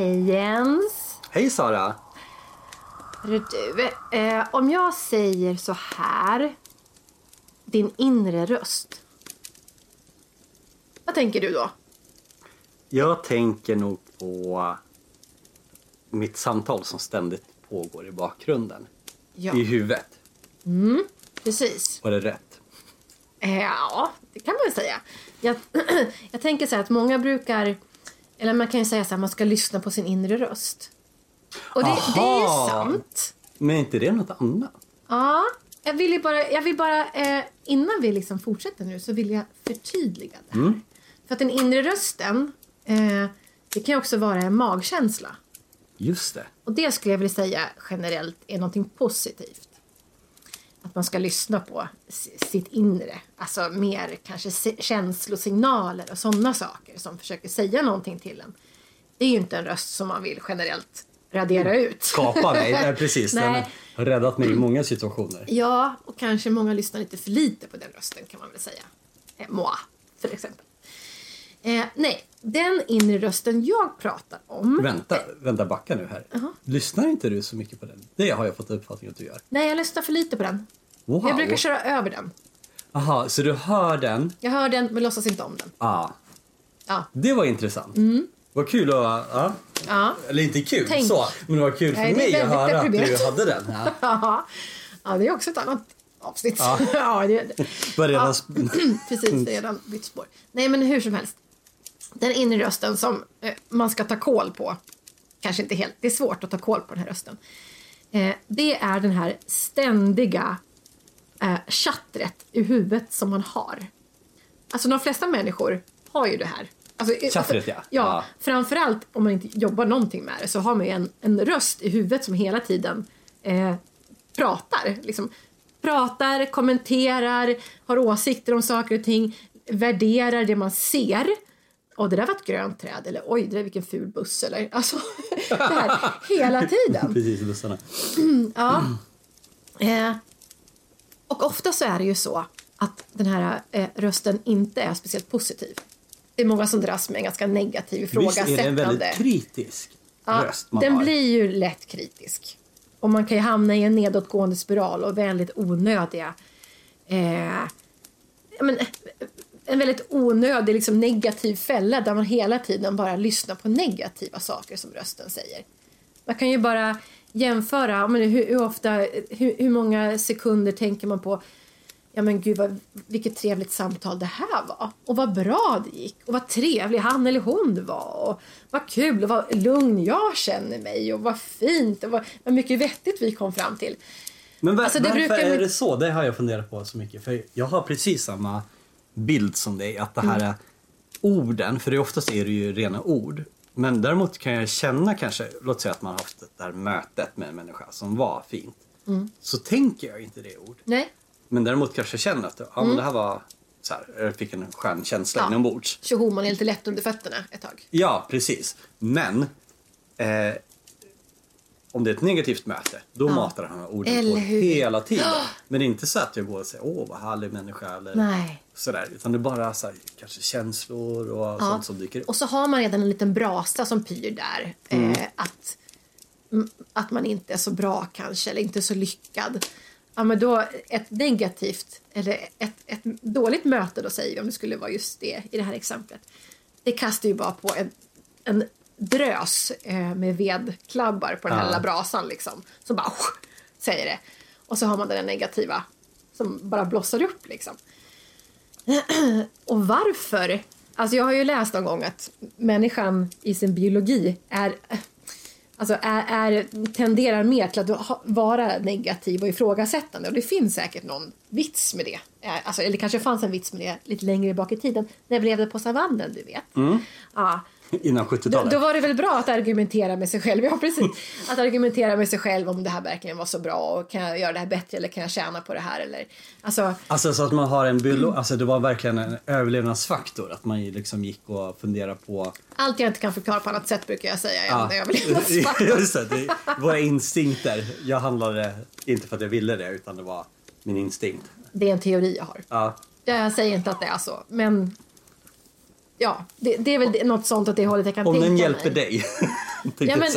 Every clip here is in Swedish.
Hej Jens. Hej Sara! Hörru du, eh, om jag säger så här. Din inre röst. Vad tänker du då? Jag tänker nog på mitt samtal som ständigt pågår i bakgrunden. Ja, I huvudet. precis. Var det rätt? Eh, ja, det kan man väl säga. Jag, jag tänker så här att många brukar, eller man kan ju säga så här, man ska lyssna på sin inre röst. Och det, det är ju sant. Men är inte det något annat? Ja, jag vill ju bara, jag vill bara eh, innan vi liksom fortsätter nu så vill jag förtydliga det här. För att den inre rösten, eh, det kan ju också vara en magkänsla. Just det. Och det skulle jag vilja säga generellt är någonting positivt. Att man ska lyssna på sitt inre. Alltså mer kanske känslosignaler och sådana saker som försöker säga någonting till en. Det är ju inte en röst som man vill generellt radera ut. Skapa ja, precis. Den Nej. har räddat mig i många situationer. Ja, och kanske många lyssnar lite för lite på den rösten kan man väl säga. Eh, moi, för exempel. Eh, nej, den inre rösten jag pratar om. Vänta, vänta, backa nu här. Lyssnar inte du så mycket på den? Det har jag fått uppfattningen att du gör. Nej, jag lyssnar för lite på den. Wow! Jag brukar köra över den. Aha, så du hör den? Jag hör den men låtsas inte om den. Ah, Ja. det var intressant. Vad kul att... Ja. Ja. Eller inte kul Tänk. så, men det var kul för Nej, det mig att höra att du hade den. Ja. ja, det är också ett annat avsnitt. Ja. det är det. Var redan Ja. Precis, det är redan bytt spår. Nej, men hur som helst. Den inre rösten som eh, man ska ta koll på. Kanske inte helt, det är svårt att ta koll på den här rösten. Eh, det är den här ständiga eh, chattret i huvudet som man har. Alltså de flesta människor har ju det här. Alltså, Chattret, ja. ja. Ja. Framförallt om man inte jobbar någonting med det så har man ju en, en röst i huvudet som hela tiden eh, pratar. Liksom, pratar, kommenterar, har åsikter om saker och ting, värderar det man ser. Och det där var ett grönt träd eller oj, det där vilken ful buss eller alltså det här hela tiden. Precis, bussarna. Ja. Eh, och ofta så är det ju så att den här eh, rösten inte är speciellt positiv. Det är många som dras med en ganska negativ Visst är det en ifrågasättande. väldigt kritisk Ja, röst man den har? blir ju lätt kritisk. Och man kan ju hamna i en nedåtgående spiral och väldigt onödiga... Eh, men, en väldigt onödig liksom, negativ fälla där man hela tiden bara lyssnar på negativa saker som rösten säger. Man kan ju bara jämföra, men hur, hur ofta, hur, hur många sekunder tänker man på Ja men gud vad, vilket trevligt samtal det här var. Och vad bra det gick. Och vad trevlig han eller hon var. Och vad kul och vad lugn jag känner mig. Och vad fint och vad, vad mycket vettigt vi kom fram till. Men var, Alltså, varför brukar är det så? Det har jag funderat på så mycket. För jag har precis samma bild som dig. Att det här Mm. är orden, för det oftast är det ju rena ord. Men däremot kan jag känna kanske, låt säga att man har haft det här mötet med en människa som var fint. Mm. Så tänker jag inte det ord. Nej, Men däremot kanske jag känner att ja, men det här var så här, jag fick en skön känsla Mm. Ja. inombords. tjoho man är lite lätt under fötterna ett tag. Ja, precis. Men eh, om det är ett negativt möte, då matar han orden på hela tiden. Men det är inte så att jag går och säger åh vad härlig människa eller Nej. Sådär. Utan det är bara så här, kanske känslor och sånt som dyker upp. Och så har man redan en liten brasa som pyr där. Mm. Eh, att, att man inte är så bra kanske, eller inte så lyckad. Ja, men då ett negativt, eller ett, ett dåligt möte då säger vi, om det skulle vara just det i det här exemplet. Det kastar ju bara på en, en drös eh, med vedklabbar på den här Ja. lilla brasan liksom. Som bara säger det. Och så har man den negativa som bara blossar upp liksom. Och varför? Alltså jag har ju läst någon gång att människan i sin biologi är, alltså är, är, tenderar mer till att vara negativ och ifrågasättande. Och det finns säkert någon vits med det. Alltså, eller kanske fanns en vits med det lite längre bak i tiden när vi levde på savannen, du vet. Ja. Innan Då, 70-talet. då var det väl bra att argumentera med sig själv. Ja, precis. Att argumentera med sig själv om det här verkligen var så bra och kan jag göra det här bättre eller kan jag tjäna på det här eller alltså. Alltså så att man har en biolo- alltså det var verkligen en överlevnadsfaktor. Att man liksom gick och funderade på Allt jag inte kan förklara på annat sätt brukar jag säga är Ja. en överlevnadsfaktor. Just det, det, våra instinkter. Jag handlade inte för att jag ville det utan det var min instinkt. Det är en teori jag har. Ja, Jag säger inte att det är så, men ja, det, det är väl det- något sånt åt det hållet jag kan Om tänka den mig. hjälper dig. Ja men,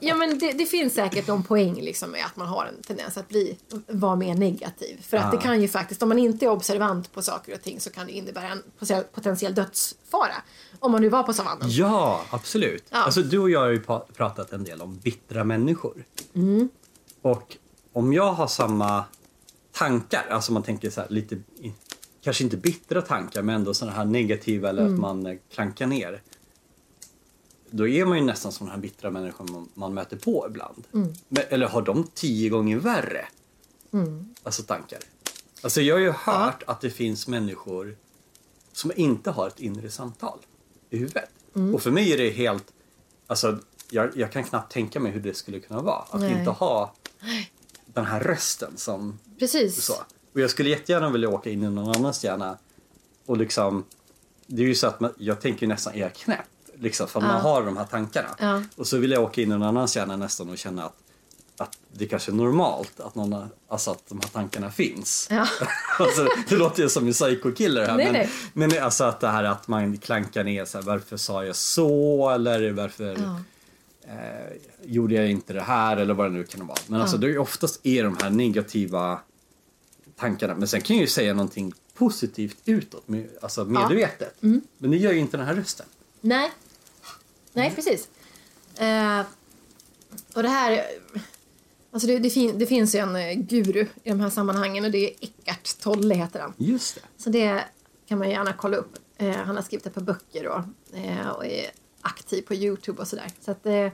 ja, men det, det finns säkert någon poäng liksom med att man har en tendens att bli, vara mer negativ. För att Ja. det kan ju faktiskt, om man inte är observant på saker och ting så kan det innebära en potentiell- dödsfara. Om man nu var på savannen. Ja, absolut. Ja. Alltså, du och jag har ju pratat en del om bittra människor. Mm. Och om jag har samma tankar, alltså man tänker så här lite, kanske inte bittra tankar men ändå sådana här negativa eller Mm. att man eh, klankar ner. Då är man ju nästan den här bittra människan man, man möter på ibland. Mm. Men, eller har de tio gånger värre? Alltså tankar. Alltså jag har ju hört att det finns människor som inte har ett inre samtal i huvudet. Mm. Och för mig är det helt, alltså jag, jag kan knappt tänka mig hur det skulle kunna vara. Att Nej. inte ha den här rösten som Precis. så. Och jag skulle jättegärna vilja åka in i någon annans hjärna och liksom, det är ju så att man, jag tänker nästan, är jag knäpp? Liksom, för att man har de här tankarna. Ja. Och så vill jag åka in i någon annans hjärna nästan och känna att, att det kanske är normalt att, någon, har- alltså att de här tankarna finns. Ja. alltså, det låter ju som en psycho-killer här. Nej, men, nej. men alltså att det här att man klankar ner så här, varför sa jag så? Eller varför Ja. eh, gjorde jag inte det här? Eller vad det nu kan vara. Men alltså det är oftast är de här negativa tankarna. Men sen kan jag ju säga någonting positivt utåt, alltså medvetet. Mm. Men det gör ju inte den här rösten. Nej. Nej, precis. Eh, och det här... Alltså det, det, fin, det finns ju en eh, guru i de här sammanhangen och det är Eckart Tolle heter han. Just det. Så det kan man gärna kolla upp. Eh, han har skrivit ett par böcker och, eh, och är aktiv på Youtube och sådär. Så att eh,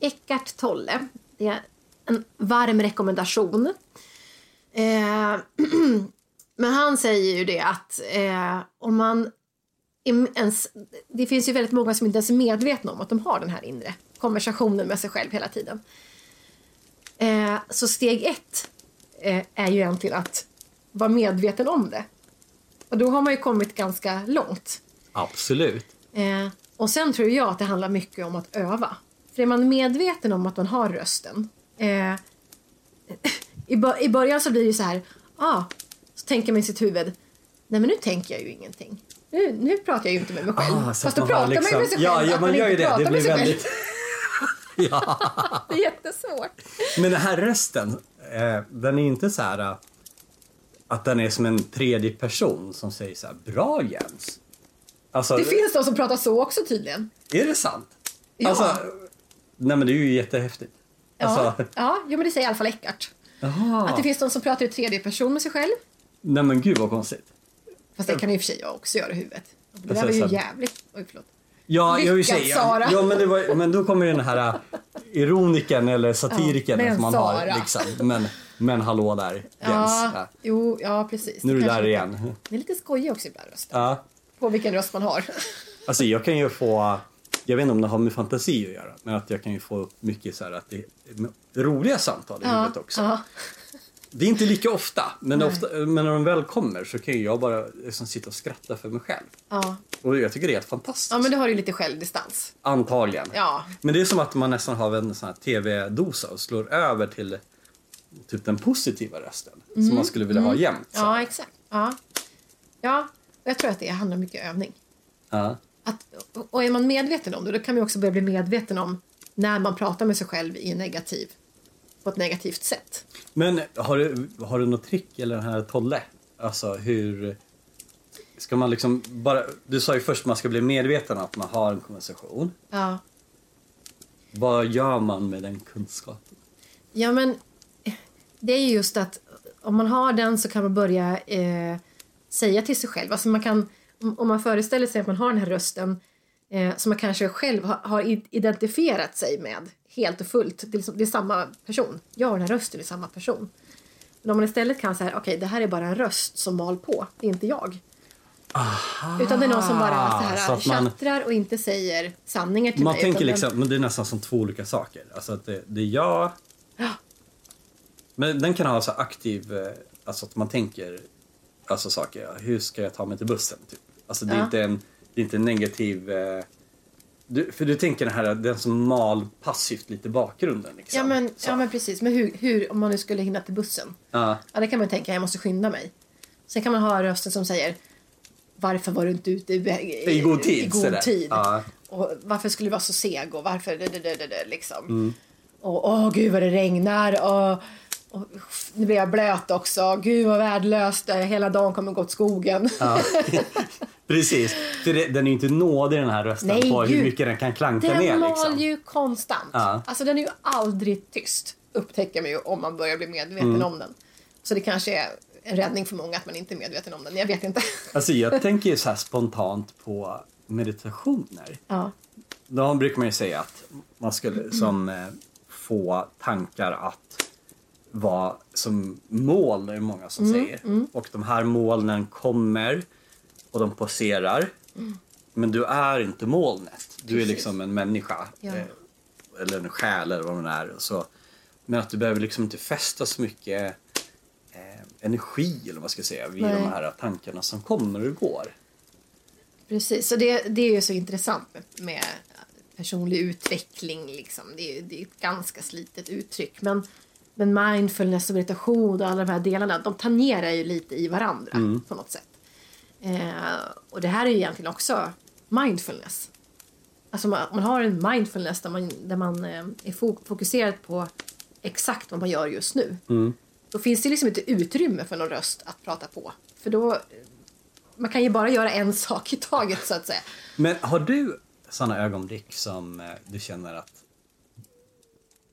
Eckart Tolle, det är en varm rekommendation. Eh, men han säger ju det att eh, om man ens, det finns ju väldigt många som inte ens är medvetna om att de har den här inre konversationen med sig själv hela tiden. Eh, så steg ett eh, är ju egentligen att vara medveten om det. Och då har man ju kommit ganska långt. Absolut. Eh, och sen tror jag att det handlar mycket om att öva. För är man medveten om att man har rösten. Eh, i, I början så blir det ju så här. Ah, så tänker man i sitt huvud. Nej men nu tänker jag ju ingenting. Nu, nu pratar jag ju inte med mig själv. Ah, Fast då man pratar man ju med sig själv. Ja, ja att man gör ju det. Det blir väldigt... ja. Det är jättesvårt. Men den här rösten, eh, den är inte så här eh, att den är som en tredje person som säger så här, bra Jens. Alltså, Det finns de som pratar så också tydligen. är det sant? Ja. Alltså, nej men det är ju jättehäftigt. Ja, Alltså, ja jo, men det säger i alla fall Eckart. Jaha. Att det finns de som pratar i tredje person med sig själv. Nej men gud vad konstigt. Fast det kan i och för sig jag också göra i huvudet. Det där var ju jävligt... Oj, förlåt. Ja, jag vill Lyckat, säga. Sara. Ja, men, var, men då kommer den här äh, ironikern eller satirikern Ja, som man har. Sara. Liksom. Men, men hallå där, Jens. Ja, Ja. jo, ja precis. Nu är du där inte- igen. Det är lite skojig också ibland rösten. Ja. På vilken röst man har. Alltså jag kan ju få, jag vet inte om det har med fantasi att göra, men att jag kan ju få mycket så här att det är roliga samtal i huvudet också. ja. Det är inte lika ofta, men, ofta, men när de väl kommer så kan jag bara liksom sitta och skratta för mig själv. Ja. Och jag tycker det är helt fantastiskt. ja, men då har du lite självdistans. Antagligen. Ja. Men det är som att man nästan har en sån här tv-dosa och slår över till typ den positiva rösten. Som man skulle vilja ha jämt. så. Mm. Ja, exakt. Ja. ja, jag tror att det handlar mycket om övning. Ja. Att, och är man medveten om det, då kan man också börja bli medveten om när man pratar med sig själv i negativ, på ett negativt sätt. Men har du, har du något trick eller den här Tolle? Alltså hur... Ska man liksom bara... Du sa ju först att man ska bli medveten att man har en konversation. Ja. Vad gör man med den kunskapen? Ja, men det är ju just att om man har den så kan man börja eh, säga till sig själv. Alltså man kan, om, man föreställer sig att man har den här rösten eh, som man kanske själv har, har identifierat sig med helt och fullt. Det är, liksom, det är samma person. Jag och den här rösten är samma person. Men om man istället kan säga, okej det här är bara en röst som mal på, det är inte jag. Utan det är någon som bara så här, så tjattrar och inte säger sanningar till Man mig. tänker utan den- liksom, men det är nästan som två olika saker. Alltså att det, det är jag. Ja. Men den kan ha så aktiv, eh, alltså att man tänker alltså saker. Hur ska jag ta mig till bussen? Typ. Alltså det är Ja. inte en, det är inte en negativ... Eh, du, för du tänker den här, den som mal passivt lite i bakgrunden. Liksom. Ja men, Så. ja men precis, men hur, hur, om man nu skulle hinna till bussen? Ja. Ja, det kan man tänka, jag måste skynda mig. Sen kan man ha rösten som säger varför var du inte ute i, I god tid, I god tid? Ja. Och varför skulle du vara så seg och varför det, det, det, det, det, liksom. Mm. Och åh gud vad det regnar och, och nu blir jag blöt också. Gud vad värdelöst, hela dagen kommer gå åt skogen. Ja. Precis. För det, den är ju inte nådig den här rösten Nej, på hur mycket den kan klanka Den ner. mal Liksom. ju konstant. Ja. Alltså den är ju aldrig tyst. Upptäcker man ju om man börjar bli medveten Mm. om den. Så det kanske är en räddning för många att man inte är medveten om den. Jag vet inte. Alltså jag tänker ju så här spontant på meditationer. Ja. Då brukar man ju säga att man skulle som eh, få tankar att vara som moln, är det många som säger. Och de här molnen kommer och de poserar. Men du är inte molnet. Du är Precis. liksom en människa. Ja. Eh, eller en själ eller vad man är. Så, men att du behöver liksom inte fästa så mycket eh, energi eller vad man ska säga vid Nej. de här tankarna som kommer och går. Precis, så det, det är ju så intressant med, med personlig utveckling. Liksom. Det, är, det är ett ganska slitet uttryck. Men, men mindfulness och meditation och alla de här delarna, de tangerar ju lite i varandra på något sätt. Eh, och det här är ju egentligen också mindfulness. Alltså man, man har en mindfulness där man, där man eh, är fo- fokuserad på exakt vad man gör just nu. Då finns det liksom inte utrymme för någon röst att prata på. För då, man kan ju bara göra en sak i taget så att säga. Men har du sådana ögonblick som eh, du känner att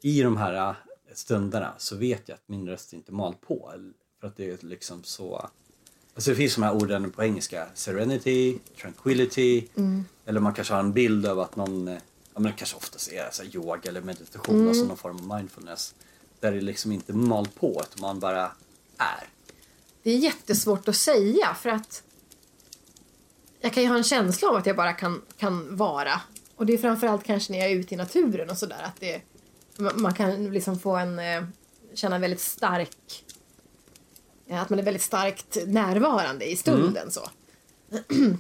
i de här eh, stunderna så vet jag att min röst inte mal på? För att det är liksom så... Alltså det finns de här orden på engelska. Serenity, tranquility. Eller man kanske har en bild av att någon... eh, Ja men det kanske oftast är så yoga eller meditation, alltså någon form av mindfulness. Där det liksom inte mal på, utan man bara är. Det är jättesvårt att säga för att jag kan ju ha en känsla av att jag bara kan, kan vara. Och det är framförallt kanske när jag är ute i naturen och sådär att det, man kan liksom få en, eh, känna en väldigt stark, att man är väldigt starkt närvarande i stunden så.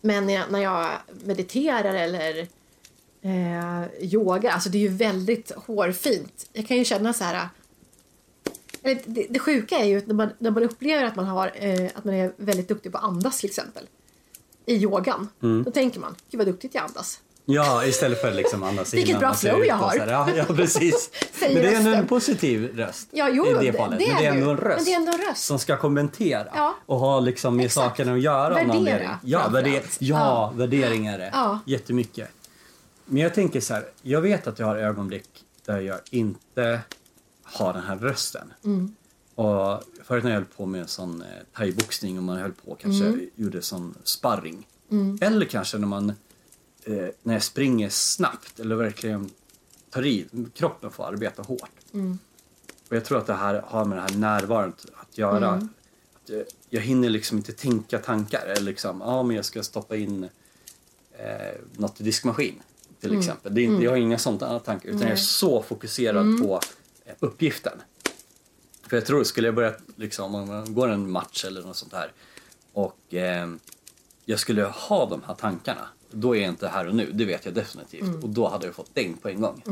Men när jag, mediterar eller eh, yoga, alltså det är ju väldigt hårfint. Jag kan ju känna så här eller Det, det sjuka är ju att när man, när man upplever att man, har, eh, att man är väldigt duktig på att andas till exempel. I yogan. Då tänker man, gud vad duktigt jag andas. Ja, istället för liksom andas Vilket bra flow jag har. här. Ja, ja, precis. Men det är ändå en positiv röst Ja, jo, i det- fallet. det Men det är ändå en röst, Men det är ändå en röst. som ska kommentera Ja. och ha liksom med Exakt. sakerna att göra. Värdera. Ja, värder, ja, Ja. värdering är det. Ja. Jättemycket. Men jag tänker så här, jag vet att jag har ögonblick där jag inte har den här rösten. Mm. Och förut när jag höll på med sån eh, thaiboxning och man höll på kanske Mm. gjorde sån sparring. Eller kanske när man eh, när jag springer snabbt eller verkligen tar i, kroppen får arbeta hårt. Mm. Och jag tror att det här har med det här närvaron att göra. Mm. Att jag, jag hinner liksom inte tänka tankar. Eller liksom, ja men jag ska stoppa in eh, något i diskmaskin. Till exempel. Det är inte, Jag har inga sådana tankar utan jag är så fokuserad på eh, uppgiften. För jag tror, skulle jag börja, liksom, om man går en match eller något sånt här och eh, jag skulle ha de här tankarna, då är jag inte här och nu, det vet jag definitivt. Och då hade jag fått däng på en gång.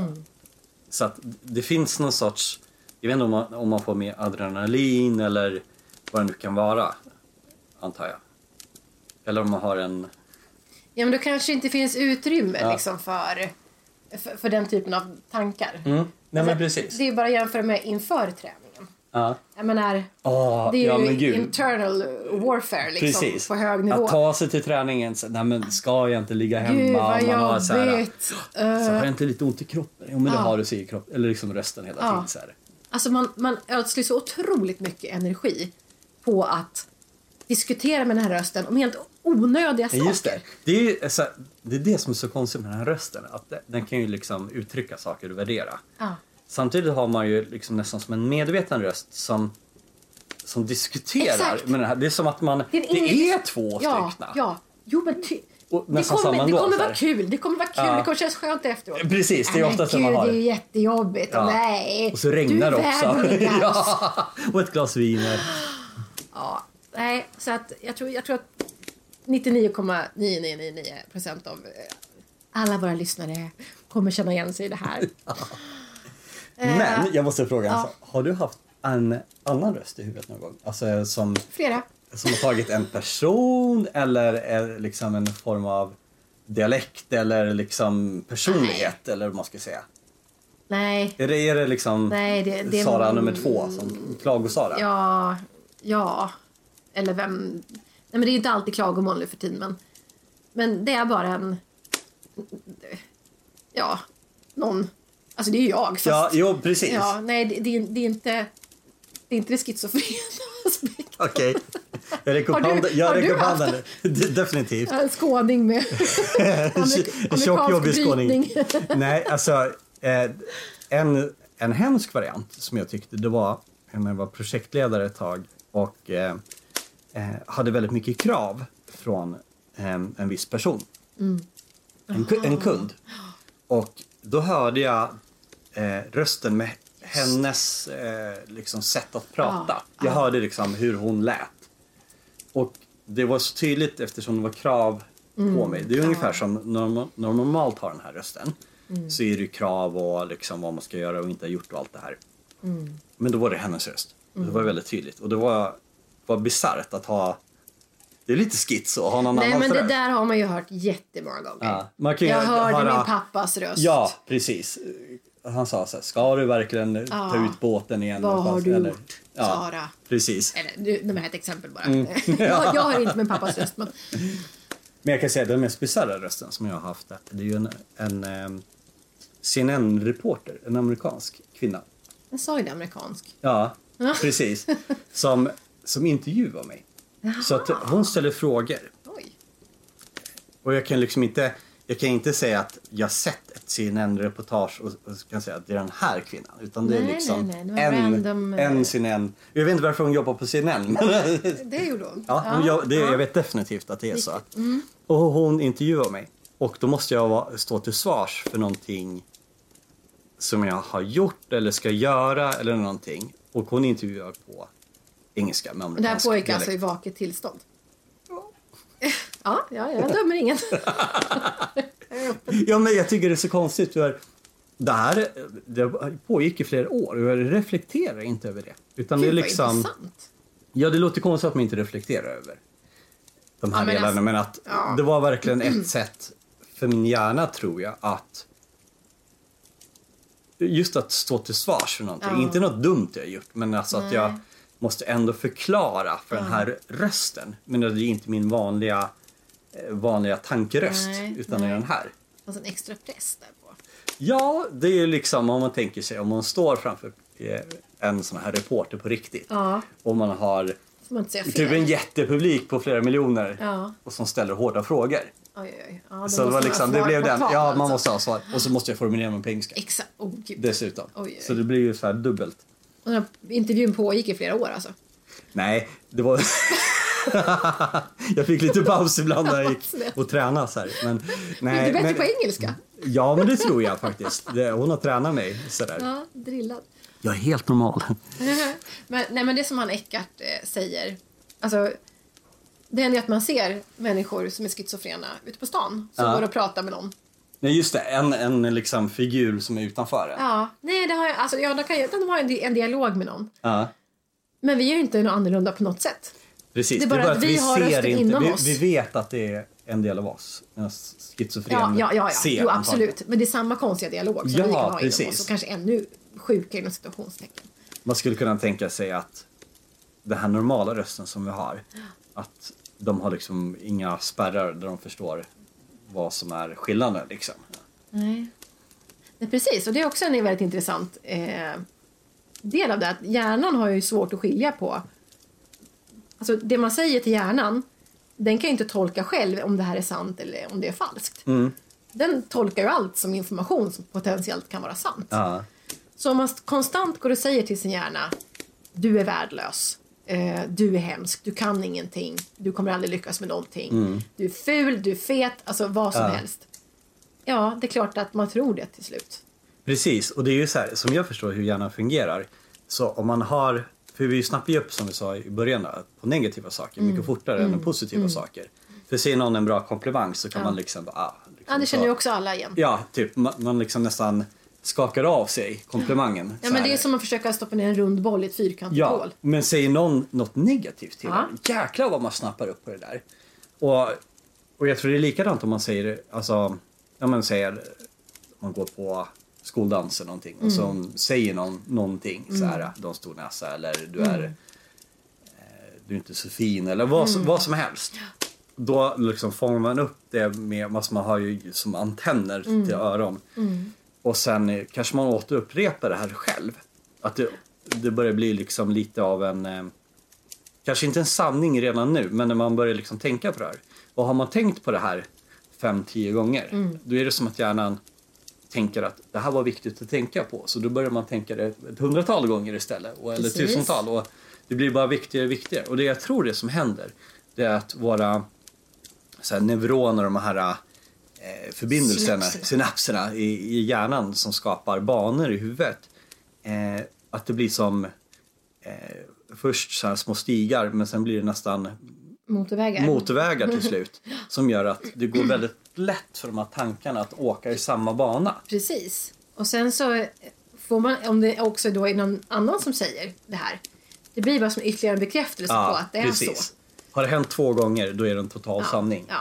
Så att det finns någon sorts, jag vet inte om man, om man får med adrenalin eller vad det nu kan vara, antar jag. Eller om man har en, Ja, men då kanske inte finns utrymme Ja. liksom för, för, för den typen av tankar. nej men Alltså, precis. Det är bara att jämföra med inför träningen. Ja. Jag menar, Åh, det är ja, ju internal warfare liksom, Precis. på hög nivå. Att ta sig till träningen, så, nej men ska jag inte ligga hemma? Gud vad Man har så här. Så har Eh, jag inte lite ont i kroppen? Jo men det Ja. har du, säger kroppen. Eller liksom rösten hela Ja. tiden. Så här. Alltså man, man ödslar så otroligt mycket energi på att diskutera med den här rösten om helt onödiga saker. Just det. Det är, alltså, det är det som är så konstigt med den här rösten. Att det- den kan ju liksom uttrycka saker och värdera. Ja. Samtidigt har man ju liksom nästan som en medveten röst som, som diskuterar Exakt. med den här. Det är som att man... Det Det är ingen- är två Ja, ja. Jo men ty- Och det kommer, det kommer vara kul, det kommer vara kul, Ja. det kommer kännas skönt efteråt. Precis, det är oftast men det man har. det är jättejobbigt. Ja. Nej, Och så regnar det också. ja. Och ett glas vin. Ja, nej, så att jag tror, jag tror att 99,9999 procent av eh, alla våra lyssnare kommer känna igen sig i det här. Men jag måste fråga, alltså, har du haft en annan röst i huvudet någon gång? Alltså som... Flera. som har tagit en person eller är liksom en form av dialekt eller liksom personlighet eller vad man ska säga? Nej. Är det, är det liksom Nej, det- det Sara nummer två, som Klago-Sara? Ja, ja. Eller vem... Nej, men det är ju inte alltid klagomål nu för tiden, men... Men det är bara en... Ja, någon... Alltså det är ju jag, fast... Ja, jo precis. Ja, nej, det, det, är- det är inte... Det är inte det schizofrena aspekten. Okej. Jag räcker upp handen. Jag räcker upp handen Definitivt. En skåning med amerik- En tjock jobbig skåning. Nej, alltså eh, en, en hemsk variant som jag tyckte det var när jag var projektledare ett tag och eh, eh, hade väldigt mycket krav från eh, en viss person. Mm. En, en kund. Och då hörde jag eh, rösten med hennes eh, liksom sätt att prata. Ja, Jag hörde liksom hur hon lät. Och det var så tydligt eftersom det var krav på mig. Det är ungefär som när man, när man normalt har den här rösten. Så är det krav och liksom vad man ska göra och inte ha gjort och allt det här. Men då var det hennes röst. Det var väldigt tydligt. Och det var, var bisarrt att ha... Det är lite schizo att ha någon Nej, annans men det röst. där har man ju hört jättemånga gånger. Ja, man kan Jag hörde höra- min pappas röst. Ja, precis. Han sa så här, ska du verkligen ta Ja. ut båten igen? Vad har du eller- gjort, Ja, Sara? precis. Eller, nu, det är ett exempel bara. Mm. jag, jag har inte min pappas röst, men... Men jag kan säga den mest bisarra rösten som jag har haft, det är ju en, en um, CNN-reporter, en amerikansk kvinna. Jag sa ju det amerikansk. Ja, precis. Som, som intervjuar mig. Så att hon ställer frågor. Oj. Och jag kan liksom inte, jag kan inte säga att jag sett ett CNN-reportage och, och kan säga att det är den här kvinnan. Utan det är Nej, liksom nej, nej, det en, random, en CNN. Jag vet inte varför hon jobbar på CNN. Det gjorde hon. ja, men jag, det, jag vet definitivt att det är så. Mm. Och hon intervjuar mig. Och då måste jag stå till svars för någonting som jag har gjort eller ska göra eller någonting. Och hon intervjuar på engelska med Det här pågick alltså i vaket tillstånd? Ja, ja, jag dömer ingen. Ja, men jag tycker det är så konstigt. För det här det pågick i flera år och jag reflekterar inte över det. Utan det är vad liksom... intressant. Ja, det låter konstigt att man inte reflekterar över de här Ja, men delarna. alltså- men att ja. det var verkligen ett sätt för min hjärna, tror jag, att just att stå till svars för någonting. Ja. Inte något dumt jag gjort, men alltså att Nej. jag måste ändå förklara för den här rösten. Men det är inte min vanliga, eh, vanliga tankeröst, Nej, utan det är nej. den här. Fanns en extra press där på. Ja, det är ju liksom om man tänker sig om man står framför eh, en sån här reporter på riktigt. Ja. Och man har man typ en jättepublik på flera miljoner Ja. och som ställer hårda frågor. Oj, oj. Ja, Så det, var liksom, det blev den. Ja, alltså. man måste ha svar. Och så måste jag formulera mig på engelska. Exakt. Oh. Dessutom. Oj. Så det blir ju så här dubbelt. Och den här intervjun pågick i flera år alltså. Nej, det var... jag fick lite paus ibland när jag gick och tränade så här. Men, nej, du bättre men, på engelska? Ja, men det tror jag faktiskt. Hon har tränat mig sådär. Ja, drillad. Jag är helt normal. men, nej, men det som han Eckart eh, säger. Alltså, det händer ju att man ser människor som är schizofrena ute på stan som Ja. går och pratar med någon. Nej, just det. En, en liksom figur som är utanför en. Ja, nej, det har jag, alltså, ja, de, kan, ju- de har en, en dialog med någon. Ja. Men vi är ju inte något annorlunda på något sätt. Precis. Det är bara att vi har rösten inom vi, oss. vi vet att det är en del av oss. En schizofren Ja, ja, ja, ja. ser Jo, antagligen. absolut. Men det är samma konstiga dialog som Ja, vi kan ha inom precis. oss och kanske ännu sjukare inom situationstecken. Man skulle kunna tänka sig att den här normala rösten som vi har, att de har liksom inga spärrar där de förstår vad som är skillnaden liksom. Nej. Nej, precis. Och det är också en väldigt intressant eh, del av det. Att hjärnan har ju svårt att skilja på... Alltså det man säger till hjärnan, den kan ju inte tolka själv om det här är sant eller om det är falskt. Mm. Den tolkar ju allt som information som potentiellt kan vara sant. Ja. Så om man konstant går och säger till sin hjärna du är värdelös, eh, du är hemsk, du kan ingenting, du kommer aldrig lyckas med någonting, du är ful, du är fet, alltså vad som Mm. Ja. helst. Ja, det är klart att man tror det till slut. Precis, och det är ju så här, som jag förstår hur hjärnan fungerar. Så om man har, för vi snappar ju upp som vi sa i början på negativa saker Mm. mycket fortare än positiva saker. För säger någon en bra komplimang så kan Ja. man liksom ah, liksom Ja, det känner ju också alla igen. Ja, typ man, man liksom nästan skakar av sig komplimangen. Ja, men det är som att försöka stoppa ner en rund boll i ett fyrkantigt Ja, hål. men säger någon något negativt till Ja. en, jäklar vad man snappar upp på det där. Och, och jag tror det är likadant om man säger, alltså, om man säger, man går på skoldans eller någonting och så Mm. säger någon någonting så här, du har en stor näsa eller du Mm. är, eh, du är inte så fin eller vad, Mm. som, vad som helst. Då liksom fångar man upp det med, alltså man har ju som antenner Mm. till öron. Och sen kanske man återupprepar det här själv. Att det, det börjar bli liksom lite av en, eh, kanske inte en sanning redan nu, men när man börjar liksom tänka på det här. Och har man tänkt på det här fem, tio gånger, Mm. då är det som att hjärnan tänker att det här var viktigt att tänka på. Så då börjar man tänka det ett hundratal gånger istället, och, eller Precis. tusental. Och det blir bara viktigare och viktigare. Och det jag tror det som händer, det är att våra så här, neuroner, de här eh, förbindelserna, Synapserna. synapserna i, i hjärnan som skapar banor i huvudet. Eh, att det blir som eh, först så små stigar men sen blir det nästan Motorvägar. motorvägar till slut. Som gör att det går väldigt lätt för de här tankarna att åka i samma bana. Precis. Och sen så får man, om det också då är någon annan som säger det här. Det blir bara som ytterligare en bekräftelse på att det är så. Har det hänt två gånger då är det en total sanning. Ja.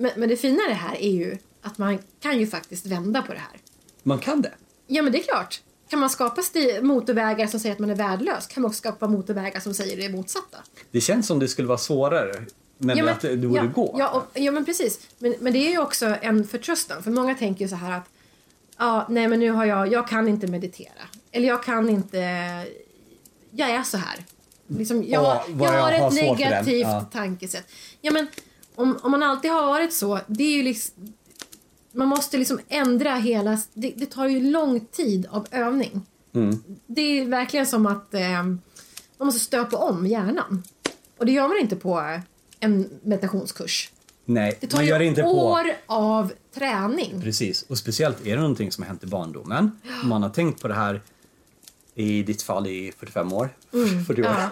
Men, men det fina i det här är ju att man kan ju faktiskt vända på det här. Man kan det. Ja men det är klart. Kan man skapa motorvägar som säger att man är värdelös kan man också skapa motorvägar som säger det motsatta. Det känns som det skulle vara svårare. Men, Ja, men- att det borde ja, gå. Ja, och, ja men precis. Men, men det är ju också en förtröstan. För många tänker ju så här att ja, nej men nu har jag, jag kan inte meditera. Eller jag kan inte, jag är så här. Liksom, jag, Ja, vad jag jag har ett negativt Ja. tankesätt. Ja men om, om man alltid har varit så, det är ju liksom, man måste liksom ändra hela, det, det tar ju lång tid av övning. Mm. Det är verkligen som att eh, man måste stöpa om hjärnan. Och det gör man inte på en meditationskurs. Nej, Det tar man gör det inte på... år av träning. Precis, och speciellt är det någonting som har hänt i barndomen. Om man har tänkt på det här i ditt fall i 45 år. 40 år. Mm, ja.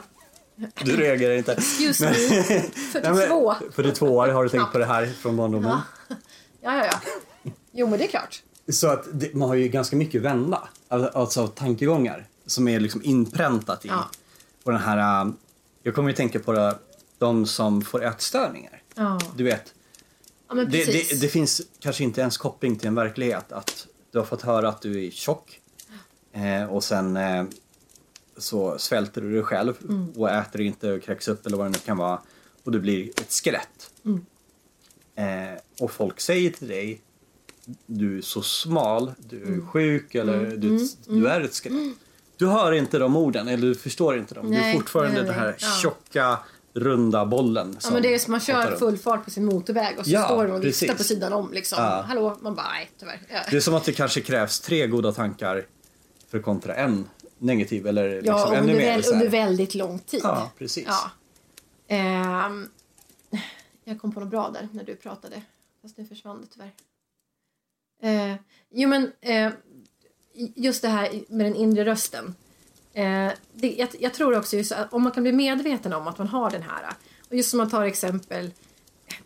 Du reagerar inte. Just nu, Nej, 42. men 42 år har du tänkt på det här från barndomen. Ja. Ja, ja, ja. Jo, men det är klart. Så att det, man har ju ganska mycket vända. Al- Alltså tankegångar som är liksom inpräntat i. Ja. Och den här, äh, jag kommer ju tänka på det, de som får ätstörningar. Ja, Du vet, ja det, det, det finns kanske inte ens koppling till en verklighet. Att du har fått höra att du är tjock eh, och sen eh, så svälter du dig själv Mm. och äter inte och kräks upp eller vad det nu kan vara. Och du blir ett skelett. Mm. Eh, och folk säger till dig du är så smal, du är sjuk eller Mm. du, du är ett skelett. Du hör inte de orden eller du förstår inte dem. du Nej, är fortfarande den här ja. tjocka runda bollen. Ja, men det är som man kör full fart på sin motorväg och så Ja, står de och viftar precis. på sidan om liksom. Ja. Hallå? Man bara, nej tyvärr. Ja, Det är som att det kanske krävs tre goda tankar för kontra en negativ eller liksom ja ännu under, mer. så här. under väldigt lång tid. Ja, precis. Ja. Ehm, jag kom på något bra där när du pratade. Fast nu försvann det tyvärr. Eh, jo men eh, just det här med den inre rösten. Eh, det, jag, jag tror också just att om man kan bli medveten om att man har den här. Och just som man tar exempel.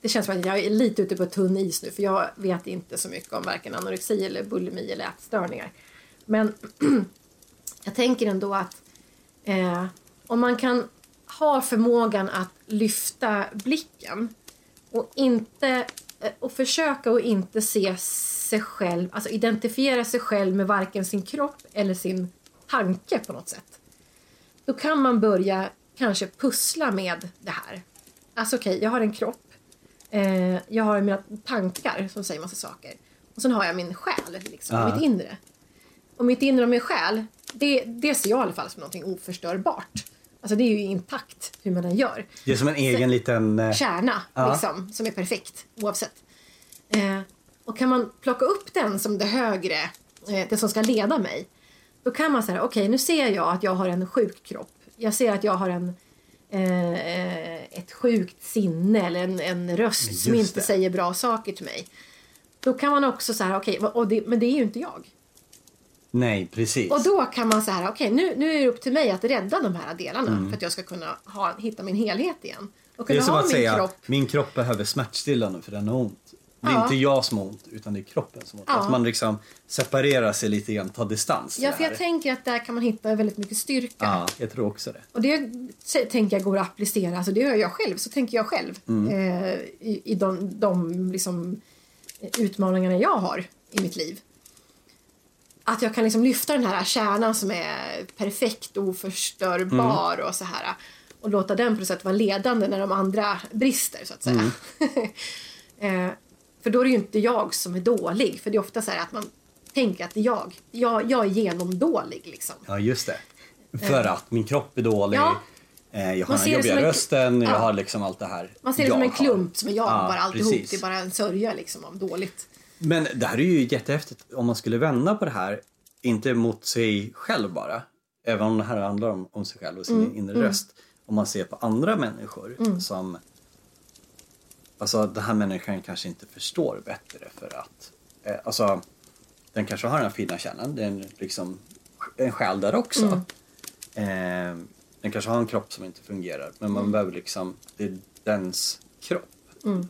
Det känns som att jag är lite ute på tunn is nu för jag vet inte så mycket om varken anorexi eller bulimi eller ätstörningar. Men jag tänker ändå att eh, om man kan ha förmågan att lyfta blicken och inte eh, och försöka att inte se sig själv, alltså identifiera sig själv med varken sin kropp eller sin tanke på något sätt. Då kan man börja kanske pussla med det här. Alltså okej, jag har en kropp. Eh, jag har mina tankar som säger massa saker. Och sen har jag min själ, liksom, Ja. mitt inre. Och mitt inre och min själ, det, det ser jag i alla fall som någonting oförstörbart. Alltså det är ju intakt hur man än gör. Det är som en egen liten... eh, Kärna, Ja. liksom, som är perfekt oavsett. Eh, och kan man plocka upp den som det högre, eh, det som ska leda mig. Då kan man säga, okej nu ser jag att jag har en sjuk kropp. Jag ser att jag har en, eh, ett sjukt sinne eller en, en röst Just som inte det. säger bra saker till mig. Då kan man också säga, okej, det, men det är ju inte jag. Nej, precis. Och då kan man säga, okej nu, nu är det upp till mig att rädda de här delarna för att jag ska kunna ha, hitta min helhet igen. Och Mm. det är kunna som ha att min säga kropp min kropp behöver smärtstillande för den har ont. Det är Ja. inte jag som har ont, utan det är kroppen som har ont. Ja. Att man liksom separerar sig lite grann, tar distans Ja, för här. jag tänker att där kan man hitta väldigt mycket styrka. Ja, jag tror också det. Och det tänker jag går att applicera, alltså det gör jag själv, så tänker jag själv. Eh, I i de, de liksom, utmaningarna jag har i mitt liv. Att jag kan liksom lyfta den här kärnan som är perfekt, oförstörbar och så här. Och låta den på något sätt vara ledande när de andra brister, så att säga. eh, för då är det ju inte jag som är dålig, för det är ofta så här att man tänker att det är jag. Jag, jag är genomdålig liksom. Ja, just det. För att min kropp är dålig, Ja. eh, jag har den jobbiga en- rösten, jag Ja. har liksom allt det här Man ser det jag som en har. klump som är jag, Ja, bara alltihop. precis. Det är bara en sörja liksom av dåligt. Men det här är ju jättehäftigt om man skulle vända på det här, inte mot sig själv bara, även om det här handlar om, om sig själv och sin Mm, inre röst. Om man ser på andra människor som, alltså den här människan kanske inte förstår bättre för att, eh, alltså den kanske har den fina kärnan, det är liksom en själ där också. Mm. Eh, den kanske har en kropp som inte fungerar men man behöver liksom, det är dens kropp.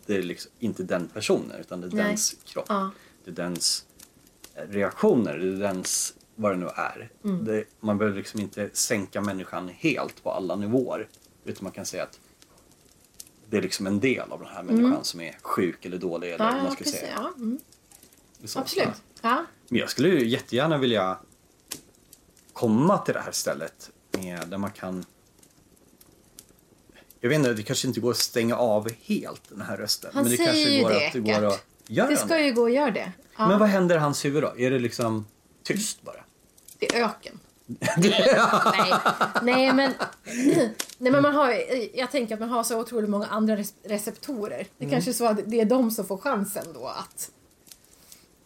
Det är liksom inte den personen utan det är Mm. Nej. dens kropp. Ja. Det är dens eh, reaktioner, det är dens, vad det nu är. Mm. Det, man behöver liksom inte sänka människan helt på alla nivåer. Utan man kan säga att det är liksom en del av den här människan som är sjuk eller dålig eller vad Mm. Ja, man ska precis. säga. Ja, mm. Absolut. Ja. Men jag skulle ju jättegärna vilja komma till det här stället med, där man kan jag vet inte, det kanske inte går att stänga av helt den här rösten. Han men det säger kanske ju går det, att det går att göra Det ska ju gå att göra det. Ja. Men vad händer i hans huvud då? Är det liksom tyst bara? Det är öken. nej, nej, men, nej, men man har, jag tänker att man har så otroligt många andra receptorer. Det kanske är så att det är de som får chansen då att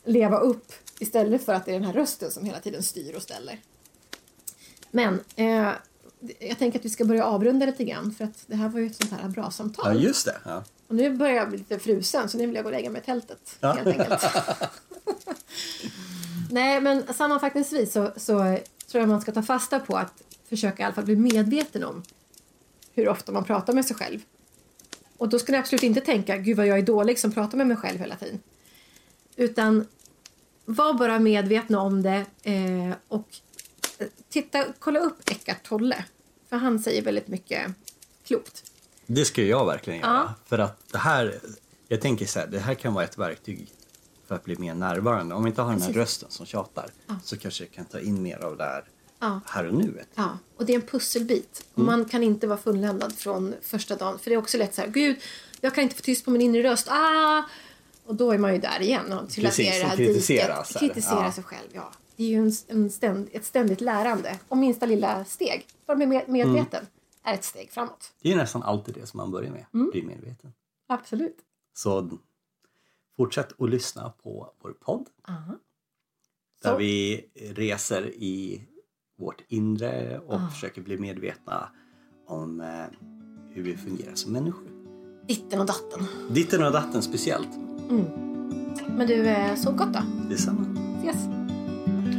leva upp istället för att det är den här rösten som hela tiden styr och ställer. Men eh, jag tänker att vi ska börja avrunda lite grann för att det här var ju ett sånt här bra Ja, samtal. just det. Ja. Och nu börjar jag bli lite frusen så nu vill jag gå och lägga mig i tältet. Ja. Helt enkelt. Nej men sammanfattningsvis så, så tror jag man ska ta fasta på att försöka i alla fall bli medveten om hur ofta man pratar med sig själv. Och då ska ni absolut inte tänka gud vad jag är dålig som pratar med mig själv hela tiden. Utan var bara medvetna om det eh, och titta, kolla upp Eckart Tolle. För han säger väldigt mycket klokt. Det ska jag verkligen göra. Ja. För att det här, jag tänker så här, det här kan vara ett verktyg för att bli mer närvarande. Om vi inte har den här Precis. rösten som tjatar så kanske jag kan ta in mer av det här Ja. här och nuet. Ja, och det är en pusselbit. Och Man kan inte vara fulländad från första dagen. För det är också lätt så här, gud, jag kan inte få tyst på min inre röst. Ah! Och då är man ju där igen och trillar Precis, i det här kritisera diket. Kritisera Ja. sig själv, ja. Det är ju en, en ständ, ett ständigt lärande. Och minsta lilla steg, bara med med- medveten, är ett steg framåt. Det är nästan alltid det som man börjar med, Mm. bli medveten. Absolut. Så fortsätt att lyssna på vår podd Aha. där Så. vi reser i vårt inre och Ah. försöker bli medvetna om eh, hur vi fungerar som människor. Ditten och datten. Ditten och datten speciellt. Men du, eh, sov gott då. Detsamma. Ses.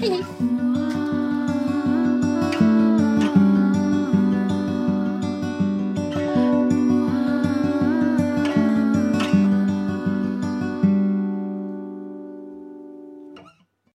Hej, hej.